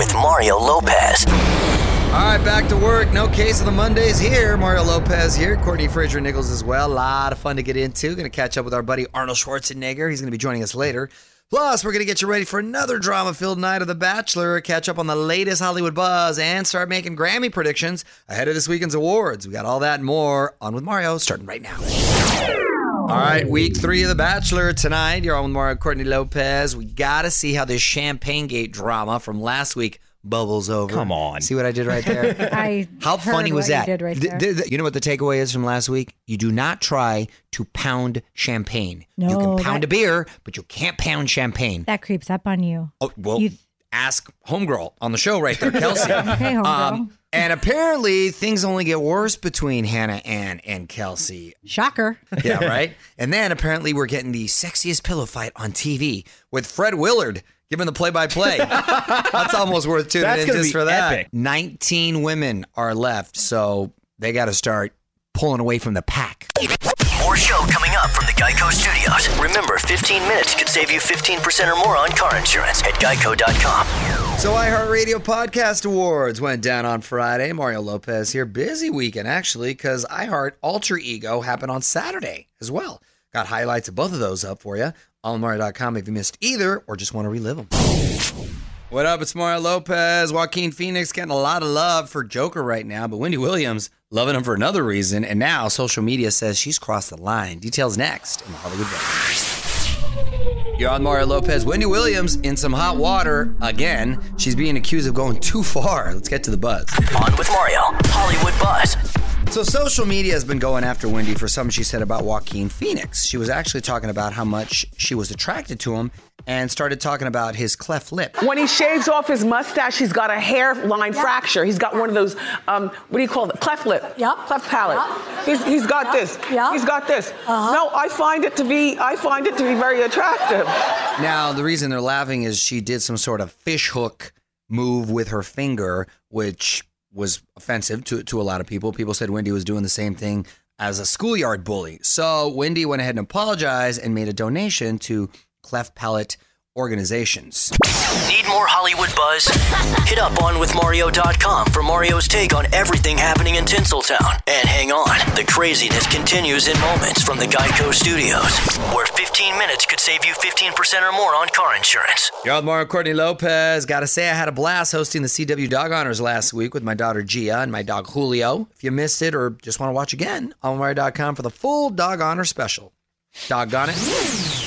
with Mario Lopez. All right, back to work. No case of the Mondays here. Mario Lopez here. Courtney Fraser Nichols as well. A lot of fun to get into. Going to catch up with our buddy Arnold Schwarzenegger. He's going to be joining us later. Plus, we're going to get you ready for another drama filled night of The Bachelor, catch up on the latest Hollywood buzz, and start making Grammy predictions ahead of this weekend's awards. We got all that and more on with Mario starting right now. All right, week three of The Bachelor tonight. You're on with Mario Courtney Lopez. We got to see how this Champagne Gate drama from last week bubbles over. Come on. See what I did right there? I How heard funny was what that? You, did right Th- there. th- th- you know what the takeaway is from last week? You do not try to pound champagne. No, you can pound that- a beer, but you can't pound champagne. that creeps up on you. Oh, well, You- ask Homegirl on the show right there, Kelsey. Okay, homegirl. Um, and apparently, things only get worse between Hannah Ann and Kelsey. Shocker. Yeah, right? and then apparently, we're getting the sexiest pillow fight on TV with Fred Willard giving the play by play. That's almost worth tuning That's in just be for that. epic. 19 women are left, so they got to start pulling away from the pack. More show coming up from the Geico Studios. Remember, 15 minutes could save you 15% or more on car insurance at geico.com. So, iHeartRadio Podcast Awards went down on Friday. Mario Lopez here. Busy weekend, actually, because iHeart Alter Ego happened on Saturday as well. Got highlights of both of those up for you on Mario.com if you missed either or just want to relive them. What up? It's Mario Lopez. Joaquin Phoenix getting a lot of love for Joker right now, but Wendy Williams loving him for another reason. And now social media says she's crossed the line. Details next in the Hollywood Reporter. You're on Mario Lopez. Wendy Williams in some hot water again. She's being accused of going too far. Let's get to the buzz. On with Mario, Hollywood Buzz. So, social media has been going after Wendy for something she said about Joaquin Phoenix. She was actually talking about how much she was attracted to him and started talking about his cleft lip. When he shaves off his mustache, he's got a hairline fracture. He's got one of those, um, what do you call it? Cleft lip. Yep. Cleft palate. Yep. He's, he's got Yep. this. Yep. He's got this. Uh-huh. No, I find it to be, I find it to be very attractive. Now, the reason they're laughing is she did some sort of fish hook move with her finger, which was offensive to, to a lot of people. People said Wendy was doing the same thing as a schoolyard bully. So Wendy went ahead and apologized and made a donation to cleft palate organizations. Need more Hollywood buzz? Hit up onwithmario.com for Mario's take on everything happening in Tinseltown. And hang on, the craziness continues in moments from the Geico Studios, where 15 minutes could save you 15% or more on car insurance. You're on Mario Courtney Lopez. Gotta say, I had a blast hosting the CW Dog Honors last week with my daughter Gia and my dog Julio. If you missed it or just want to watch again, on Mario.com for the full Dog Honor special. Doggone it.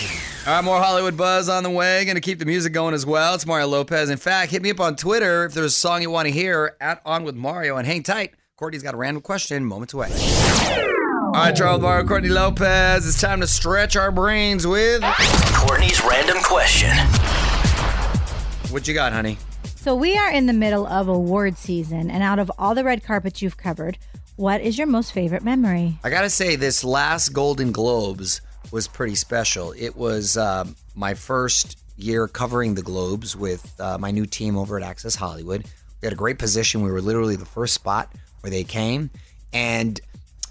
All right, more Hollywood buzz on the way. Going to keep the music going as well. It's Mario Lopez. In fact, hit me up on Twitter if there's a song you want to hear at On With Mario. And hang tight. Courtney's got a random question moments away. All right, Charles Mario, Courtney Lopez. It's time to stretch our brains with. Courtney's random question. What you got, honey? So we are in the middle of award season, and out of all the red carpets you've covered, what is your most favorite memory? I gotta say, this last Golden Globes was pretty special. It was um, my first year covering the Globes with uh, my new team over at Access Hollywood. We had a great position. We were literally the first spot where they came, and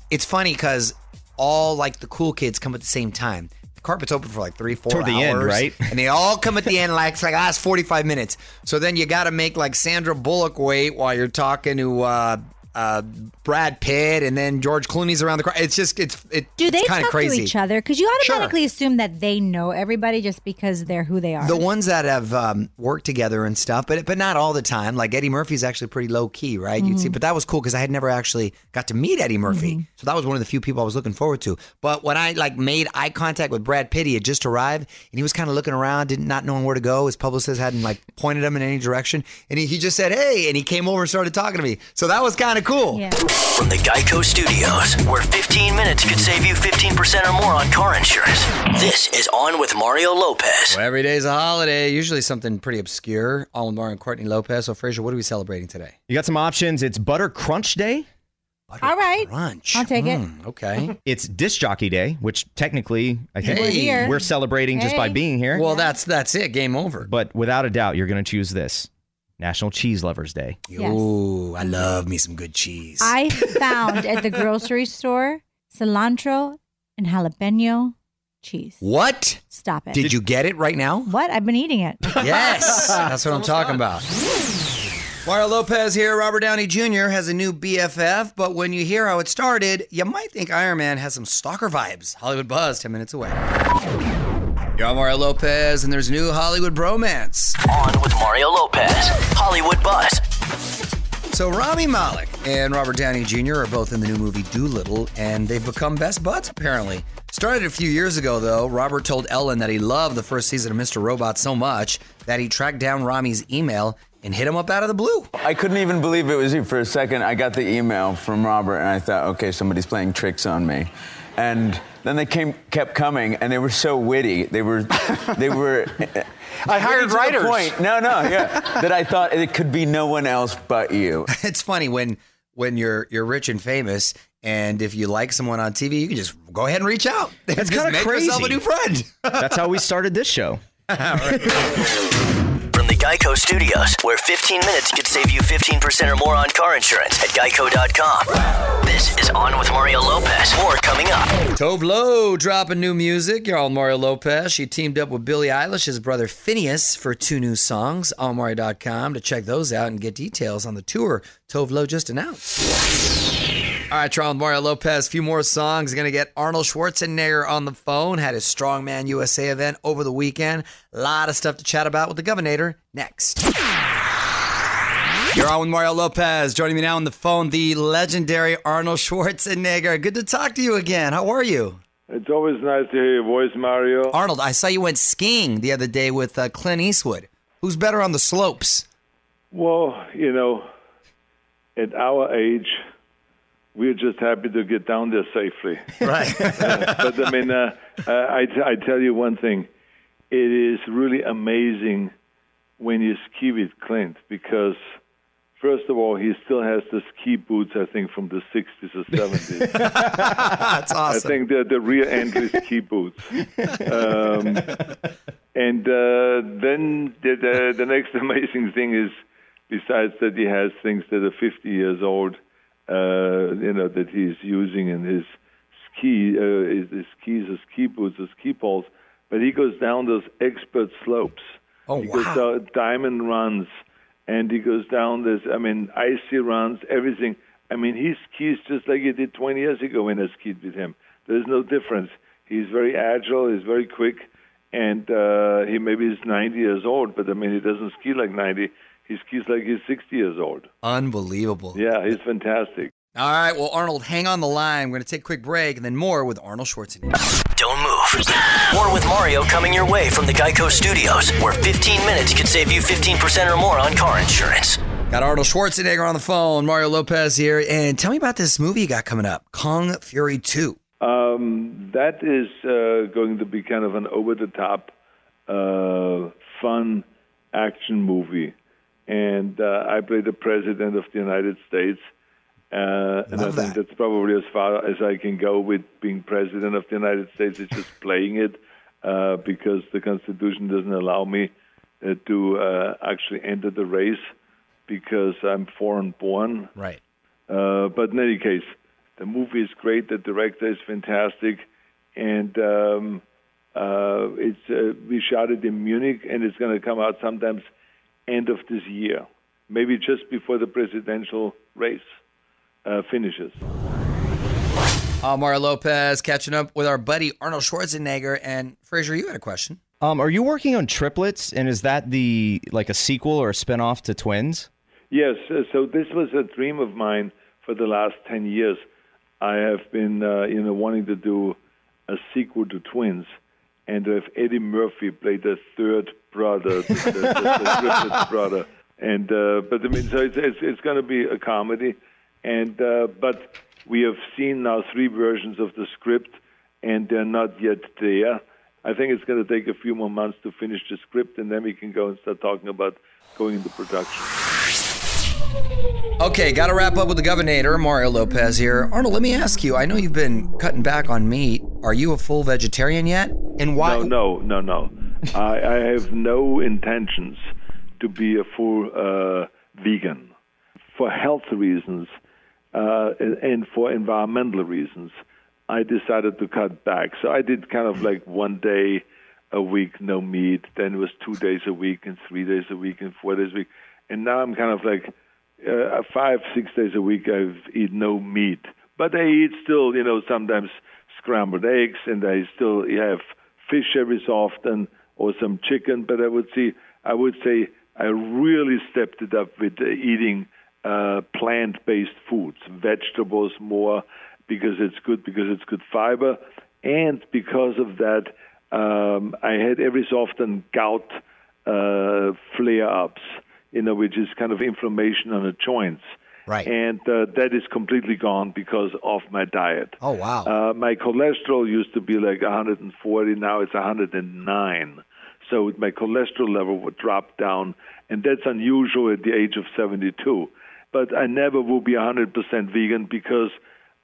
it's funny because all like the cool kids come at the same time. The carpet's open for like three, four Toward the end, hours, right? And they all come at the end like it's like ah, it's forty five minutes. So then you got to make like Sandra Bullock wait while you're talking to uh, uh, Brad Pitt, and then George Clooney's around the car. It's just it's it, Do they it's kind of crazy. to each other? Because you Sure. automatically assume that they know everybody just because they're who they are. The ones that have um, worked together and stuff, but but not all the time. Like Eddie Murphy's actually pretty low key, right? You'd see, Mm-hmm. but that was cool because I had never actually got to meet Eddie Murphy, so that was one of the few people I was looking forward to. But when I like made eye contact with Brad Pitt, he had just arrived and he was kind of looking around, didn't not knowing where to go. His publicist hadn't like pointed him in any direction, and he, he just said, "Hey," and he came over and started talking to me. So that was kind of cool. yeah. From the Geico Studios, where 15 minutes could save you 15% or more on car insurance. This is On with Mario Lopez. Well, every day's a holiday. Usually something pretty obscure. All with Mario and Courtney Lopez. So Frazier, what are we celebrating today? You got some options. It's Butter Crunch Day. All right. Crunch. I'll take it. Mm, okay. It's Disc Jockey Day, which technically I think Hey. We're here. we're celebrating just by being here. Well, that's that's it. Game over. but without a doubt, you're going to choose this National Cheese Lovers Day. Yes. Ooh, I love me some good cheese. I found at the grocery store cilantro and jalapeno cheese. What? Stop it. Did you get it right now? What? I've been eating it. Yes, that's what I'm talking about. Mario Lopez here. Robert Downey Jr. has a new BFF, but when you hear how it started, you might think Iron Man has some stalker vibes. Hollywood Buzz, 10 minutes away. You're on Mario Lopez, and there's new Hollywood bromance. On with Mario Lopez. Hollywood Buzz. So Rami Malek and Robert Downey Jr. are both in the new movie Dolittle, and they've become best buds apparently. Started a few years ago though. Robert told Ellen that he loved the first season of Mr. Robot so much that he tracked down Rami's email and hit him up out of the blue. I couldn't even believe it was you. For a second, I got the email from Robert, and I thought, okay, somebody's playing tricks on me. And then they came, kept coming, and they were so witty. They were, they were. I hired witty writers. Point. No, no, yeah. that I thought it could be no one else but you. It's funny when when you're you're rich and famous, and if you like someone on TV, you can just go ahead and reach out. That's kinda crazy. make yourself a new friend. That's how we started this show. Geico Studios, where 15 minutes could save you 15% or more on car insurance at geico.com. This is On with Mario Lopez. More coming up. Tove Lo dropping new music. You're on Mario Lopez. She teamed up with Billie Eilish's brother Finneas for two new songs. OnMario.com to check those out and get details on the tour Tove Lo just announced. All right, Tron with Mario Lopez. A few more songs. Going to get Arnold Schwarzenegger on the phone. Had his Strongman USA event over the weekend. A lot of stuff to chat about with the Governor next. You're on with Mario Lopez. Joining me now on the phone, the legendary Arnold Schwarzenegger. Good to talk to you again. How are you? It's always nice to hear your voice, Mario. Arnold, I saw you went skiing the other day with uh, Clint Eastwood. Who's better on the slopes? Well, you know, at our age, we're just happy to get down there safely. Right. but I mean, uh, uh, I, t- I tell you one thing: it is really amazing when you ski with Clint because, first of all, he still has the ski boots. I think from the '60s or '70s. That's awesome. I think they're the rear entry ski boots. Um, and uh, then the, the, the next amazing thing is, besides that, he has things that are 50 years old, uh, you know, that he's using in his ski, uh, his, his skis, his ski boots, his ski poles. But he goes down those expert slopes. Oh, he goes down diamond runs, and he goes down this. I mean, icy runs, everything. I mean, he skis just like he did 20 years ago when I skied with him. There's no difference. He's very agile. He's very quick, and uh, he maybe is 90 years old, but I mean, he doesn't ski like 90. He skis like he's 60 years old. Unbelievable. Yeah, he's fantastic. All right, well, Arnold, hang on the line. We're going to take a quick break and then more with Arnold Schwarzenegger. Don't move. More with Mario coming your way from the Geico Studios, where 15 minutes could save you 15% or more on car insurance. Got Arnold Schwarzenegger on the phone. Mario Lopez here. And tell me about this movie you got coming up Kung Fury 2. Um, that is uh, going to be kind of an over the top, uh, fun action movie. And uh, I play the President of the United States. Uh, and I think that. that's probably as far as I can go with being President of the United States. It's just playing it uh, because the Constitution doesn't allow me uh, to uh, actually enter the race because I'm foreign born. Right. Uh, but in any case, the movie is great. The director is fantastic, and um, uh, it's uh, we shot it in Munich, and it's going to come out sometimes end of this year, maybe just before the presidential race uh, finishes. Mario Lopez catching up with our buddy Arnold Schwarzenegger. And Fraser, you had a question. Um, are you working on triplets? And is that the like a sequel or a spinoff to Twins? Yes, uh, so this was a dream of mine for the last 10 years. I have been, uh, you know, wanting to do a sequel to Twins, and if Eddie Murphy played the third brother, the, the, the, the brother, and uh, but I mean, so it's it's, it's going to be a comedy, and uh, but we have seen now three versions of the script, and they're not yet there. I think it's going to take a few more months to finish the script, and then we can go and start talking about going into production. Okay, got to wrap up with the Governor, Mario Lopez here. Arnold, let me ask you. I know you've been cutting back on meat. Are you a full vegetarian yet? And why? No, no, no, no. I, I have no intentions to be a full uh, vegan for health reasons uh, and, and for environmental reasons. I decided to cut back. So I did kind of like one day a week, no meat. Then it was two days a week, and three days a week, and four days a week. And now I'm kind of like uh, five, six days a week. I've eat no meat, but I eat still, you know, sometimes scrambled eggs, and I still have fish every so often or some chicken. But I would see, I would say, I really stepped it up with uh, eating uh, plant-based foods, vegetables more because it's good because it's good fiber, and because of that, um, I had every so often gout uh, flare-ups, you know, which is kind of inflammation on the joints. Right. And uh, that is completely gone because of my diet. Oh, wow. Uh, my cholesterol used to be like 140, now it's 109. So my cholesterol level would drop down, and that's unusual at the age of 72. But I never will be 100% vegan because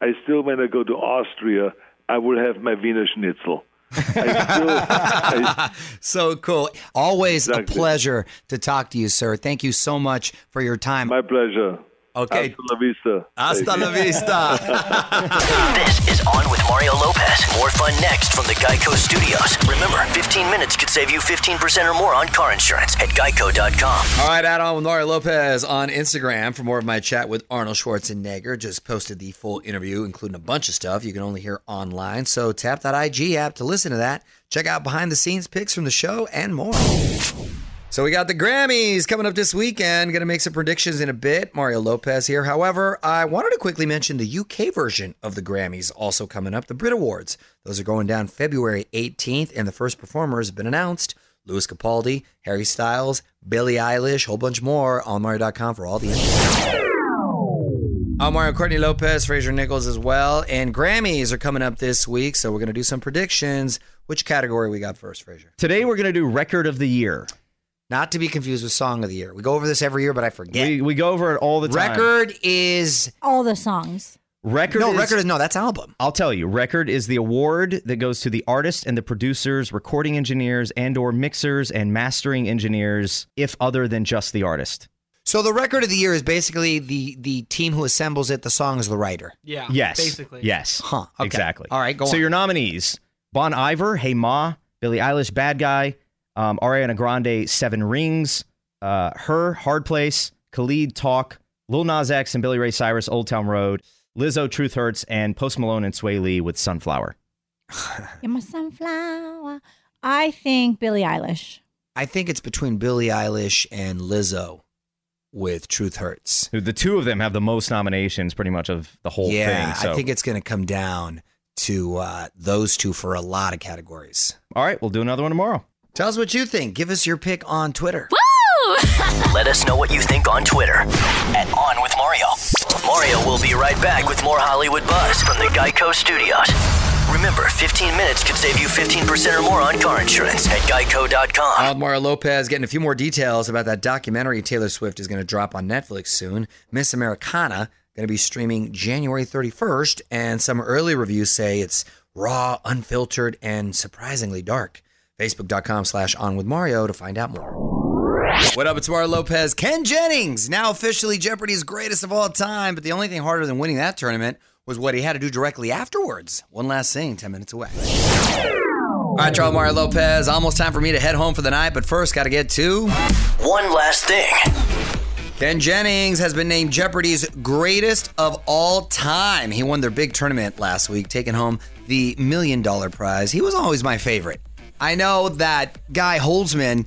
I still, when I go to Austria, I will have my Wiener Schnitzel. I still, So cool. Always a pleasure to talk to you, sir. Thank you so much for your time. my pleasure. Okay. Hasta la vista. Hasta la vista. This is On with Mario Lopez. More fun next from the Geico Studios. Remember, 15 minutes could save you 15% or more on car insurance at geico.com. All right, add on with Mario Lopez on Instagram for more of my chat with Arnold Schwarzenegger. Just posted the full interview, including a bunch of stuff you can only hear online. So tap that IG app to listen to that. Check out behind the scenes pics from the show and more. So we got the Grammys coming up this weekend. Going to make some predictions in a bit. Mario Lopez here. However, I wanted to quickly mention the UK version of the Grammys also coming up, the Brit Awards. Those are going down February 18th, and the first performers have been announced. Lewis Capaldi, Harry Styles, Billie Eilish, whole bunch more on Mario.com for all the info. I'm Mario Courtney Lopez, Fraser Nichols as well. And Grammys are coming up this week, so we're going to do some predictions. Which category we got first, Fraser? Today we're going to do record of the year. Not to be confused with Song of the Year. We go over this every year, but I forget. We, we go over it all the time. record is All the songs. Record. no is, record is no. That's album. I'll tell you. Record is the award that goes to the artist and the producers, recording engineers, and/or mixers and mastering engineers, if other than just the artist. So the record of the year is basically the the team who assembles it. The song is the writer. Yeah. Yes. Basically. Yes. Huh, okay. Exactly. All right, go so on. your nominees: Bon Iver, Hey Ma, Billie Eilish, Bad Guy, um, Ariana Grande, Seven Rings, uh, H.E.R., Hard Place, Khalid, Talk, Lil Nas X and Billy Ray Cyrus, Old Town Road, Lizzo, Truth Hurts, and Post Malone and Swae Lee with Sunflower. You're my sunflower. I think Billie Eilish. I think it's between Billie Eilish and Lizzo with Truth Hurts. The two of them have the most nominations, pretty much of the whole yeah, thing. So. I think it's going to come down to uh, those two for a lot of categories. All right, we'll do another one tomorrow. Tell us what you think. Give us your pick on Twitter. Let us know what you think on Twitter at On with Mario. Mario will be right back with more Hollywood buzz from the Geico Studios. Remember, 15 minutes could save you 15% or more on car insurance at geico.com. Wild uh, Mario Lopez getting a few more details about that documentary Taylor Swift is going to drop on Netflix soon. Miss Americana going to be streaming January 31st, and some early reviews say it's raw, unfiltered, and surprisingly dark. Facebook.com slash on with Mario to find out more. What up, it's Mario Lopez. Ken Jennings, now officially Jeopardy's greatest of all time, but the only thing harder than winning that tournament was what he had to do directly afterwards. One last thing, 10 minutes away. All right, Charles Mario Lopez, almost time for me to head home for the night, but first, got to get to. One last thing. Ken Jennings has been named Jeopardy's greatest of all time. He won their big tournament last week, taking home the million dollar prize. He was always my favorite. I know that Guy Holzhauer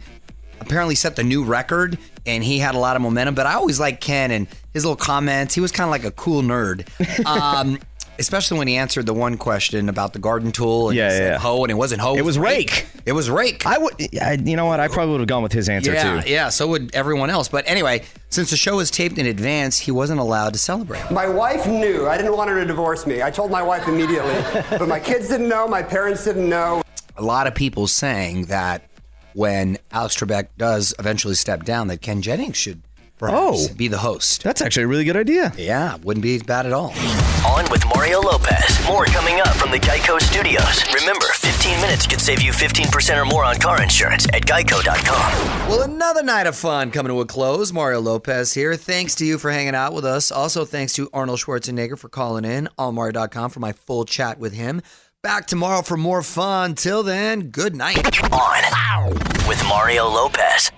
apparently set the new record and he had a lot of momentum, but I always liked Ken and his little comments. He was kind of like a cool nerd. Um, especially when he answered the one question about the garden tool and Yeah, he yeah, said yeah. hoe and it wasn't hoe. It was rake. It was rake. I would, I, you know what? I probably would have gone with his answer yeah, too. yeah, so would everyone else. But anyway, since the show was taped in advance, he wasn't allowed to celebrate. My wife knew. I didn't want her to divorce me. I told my wife immediately. but my kids didn't know. My parents didn't know. A lot of people saying that when Alex Trebek does eventually step down, that Ken Jennings should perhaps. Oh. Be the host. That's actually a really good idea. Yeah, wouldn't be bad at all. On with Mario Lopez. More coming up from the Geico Studios. Remember, 15 minutes could save you 15% or more on car insurance at geico.com. Well, another night of fun coming to a close. Mario Lopez here. Thanks to you for hanging out with us. Also, thanks to Arnold Schwarzenegger for calling in. Allmario.com for my full chat with him. Back tomorrow for more fun. Till then, good night. On with Mario Lopez.